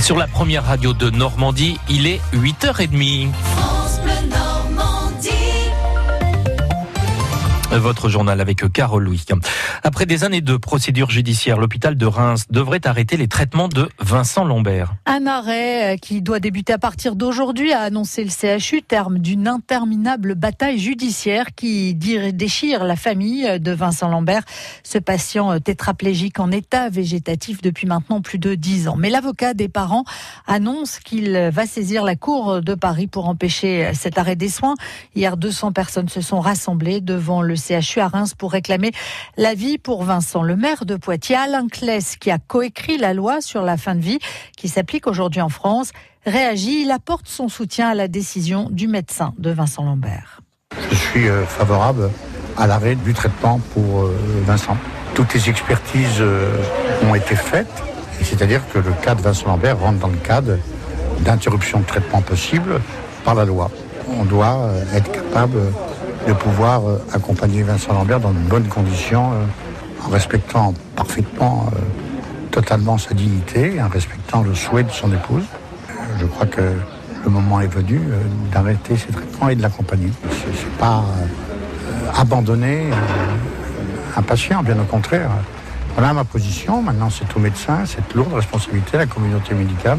Sur la première radio de Normandie, il est 8h30. Votre journal avec Carole Louis. Après des années de procédures judiciaires, l'hôpital de Reims devrait arrêter les traitements de Vincent Lambert. Un arrêt euh, qui doit débuter à partir d'aujourd'hui, a annoncé le CHU, terme d'une interminable bataille judiciaire qui déchire la famille de Vincent Lambert, ce patient euh, tétraplégique en état végétatif depuis maintenant plus de dix ans. Mais l'avocat des parents annonce qu'il va saisir la Cour de Paris pour empêcher cet arrêt des soins. Hier, 200 personnes se sont rassemblées devant le CHU à Reims pour réclamer la vie pour Vincent. Le maire de Poitiers, Alain Claes, qui a coécrit la loi sur la fin de vie qui s'applique aujourd'hui en France, réagit. Il apporte son soutien à la décision du médecin de Vincent Lambert. Je suis euh, favorable à l'arrêt du traitement pour euh, Vincent. Toutes les expertises euh, ont été faites, c'est-à-dire que le cas de Vincent Lambert rentre dans le cadre d'interruption de traitement possible par la loi. On doit être capable de pouvoir euh, accompagner Vincent Lambert dans de bonnes conditions, euh, en respectant parfaitement, euh, totalement sa dignité, en respectant le souhait de son épouse. Je crois que le moment est venu d'arrêter ces traitements et de l'accompagner. C'est pas abandonner un patient, bien au contraire. Voilà ma position. Maintenant, c'est au médecin, cette lourde responsabilité, la communauté médicale,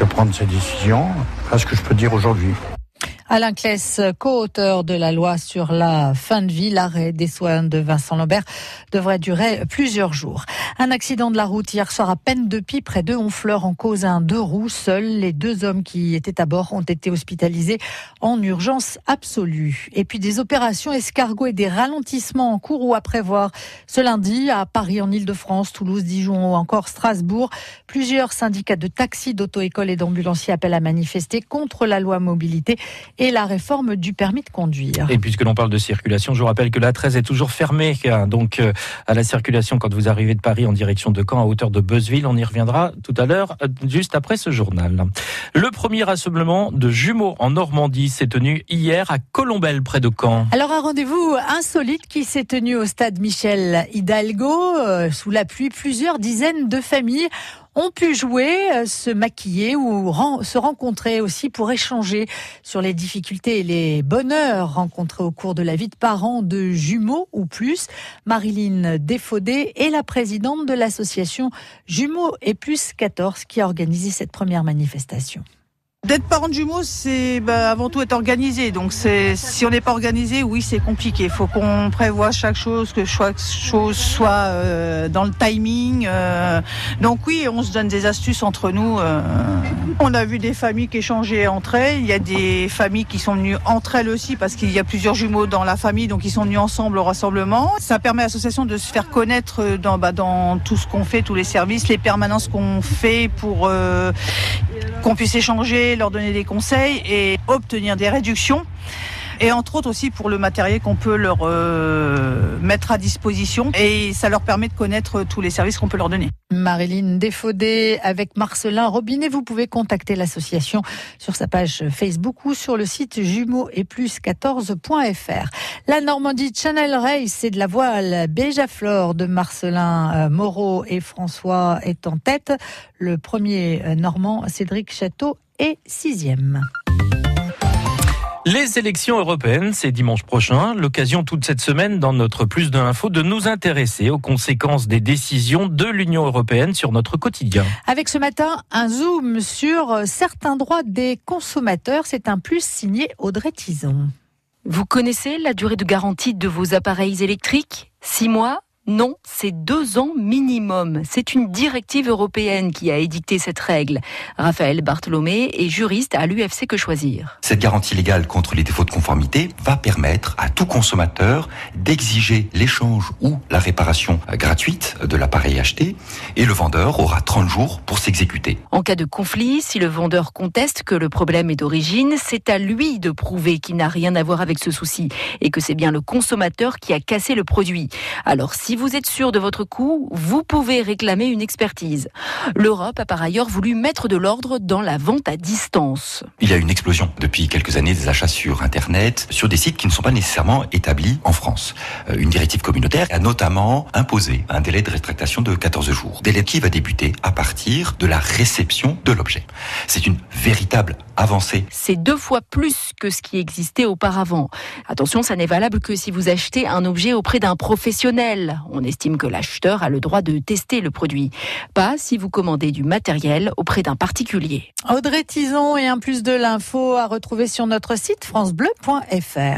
de prendre ces décisions. Voilà ce que je peux dire aujourd'hui. Alain Claes, co-auteur de la loi sur la fin de vie, l'arrêt des soins de Vincent Lambert devrait durer plusieurs jours. Un accident de la route hier soir à peine de pis près de Honfleur en cause un deux roues. Seuls les deux hommes qui étaient à bord ont été hospitalisés en urgence absolue. Et puis des opérations escargots et des ralentissements en cours ou à prévoir. Ce lundi à Paris en Ile-de-France, Toulouse, Dijon ou encore Strasbourg, plusieurs syndicats de taxis, d'auto-écoles et d'ambulanciers appellent à manifester contre la loi mobilité et la réforme du permis de conduire. Et puisque l'on parle de circulation, je vous rappelle que la 13 est toujours fermée, donc euh, à la circulation quand vous arrivez de Paris en direction de Caen à hauteur de Beuzeville. On y reviendra tout à l'heure, euh, juste après ce journal. Le premier rassemblement de jumeaux en Normandie s'est tenu hier à Colombelle, près de Caen. Alors un rendez-vous insolite qui s'est tenu au stade Michel Hidalgo, euh, sous la pluie, plusieurs dizaines de familles ont pu jouer, euh, se maquiller ou se rencontrer aussi pour échanger sur les difficultés et les bonheurs rencontrés au cours de la vie de parents de jumeaux ou plus. Marilyn Défaudé est la présidente de l'association Jumeaux et plus 14 qui a organisé cette première manifestation. D'être parent de jumeaux, c'est bah, avant tout être organisé. Donc c'est si on n'est pas organisé, oui, c'est compliqué. Il faut qu'on prévoie chaque chose, que chaque chose soit euh, dans le timing. Euh. Donc oui, on se donne des astuces entre nous. Euh. On a vu des familles qui échangeaient entre elles. Il y a des familles qui sont venues entre elles aussi parce qu'il y a plusieurs jumeaux dans la famille, donc ils sont venus ensemble au rassemblement. Ça permet à l'association de se faire connaître dans, bah, dans tout ce qu'on fait, tous les services, les permanences qu'on fait pour qu'on puisse échanger, leur donner des conseils et obtenir des réductions et entre autres aussi pour le matériel qu'on peut leur euh, mettre à disposition et ça leur permet de connaître tous les services qu'on peut leur donner. Marilyn Défaudé avec Marcelin Robinet, vous pouvez contacter l'association sur sa page Facebook ou sur le site jumeaux et plus 14.fr. La Normandie Channel Race, c'est de la voile Béjaflore de Marcelin euh, Moreau et François est en tête. Le premier euh, Normand, Cédric Château, est sixième. Les élections européennes, c'est dimanche prochain. L'occasion toute cette semaine, dans notre Plus d'infos, de nous intéresser aux conséquences des décisions de l'Union européenne sur notre quotidien. Avec ce matin, un zoom sur certains droits des consommateurs. C'est un plus signé Audrey Tison. Vous connaissez la durée de garantie de vos appareils électriques? Six mois non, c'est deux ans minimum. C'est une directive européenne qui a édicté cette règle. Raphaël Bartholomé est juriste à l'UFC Que Choisir. Cette garantie légale contre les défauts de conformité va permettre à tout consommateur d'exiger l'échange ou la réparation gratuite de l'appareil acheté et le vendeur aura 30 jours pour s'exécuter. En cas de conflit, si le vendeur conteste que le problème est d'origine, c'est à lui de prouver qu'il n'a rien à voir avec ce souci et que c'est bien le consommateur qui a cassé le produit. Alors si vous êtes sûr de votre coût, vous pouvez réclamer une expertise. L'Europe a par ailleurs voulu mettre de l'ordre dans la vente à distance. Il y a une explosion depuis quelques années des achats sur Internet, sur des sites qui ne sont pas nécessairement établis en France. Euh, une directive communautaire a notamment imposé un délai de rétractation de 14 jours. Délai qui va débuter à partir de la réception de l'objet. C'est une véritable avancée. C'est deux fois plus que ce qui existait auparavant. Attention, ça n'est valable que si vous achetez un objet auprès d'un professionnel. On estime que l'acheteur a le droit de tester le produit. Pas si vous commandez du matériel auprès d'un particulier. Audrey Tison et un plus de l'info à retrouver sur notre site francebleu.fr.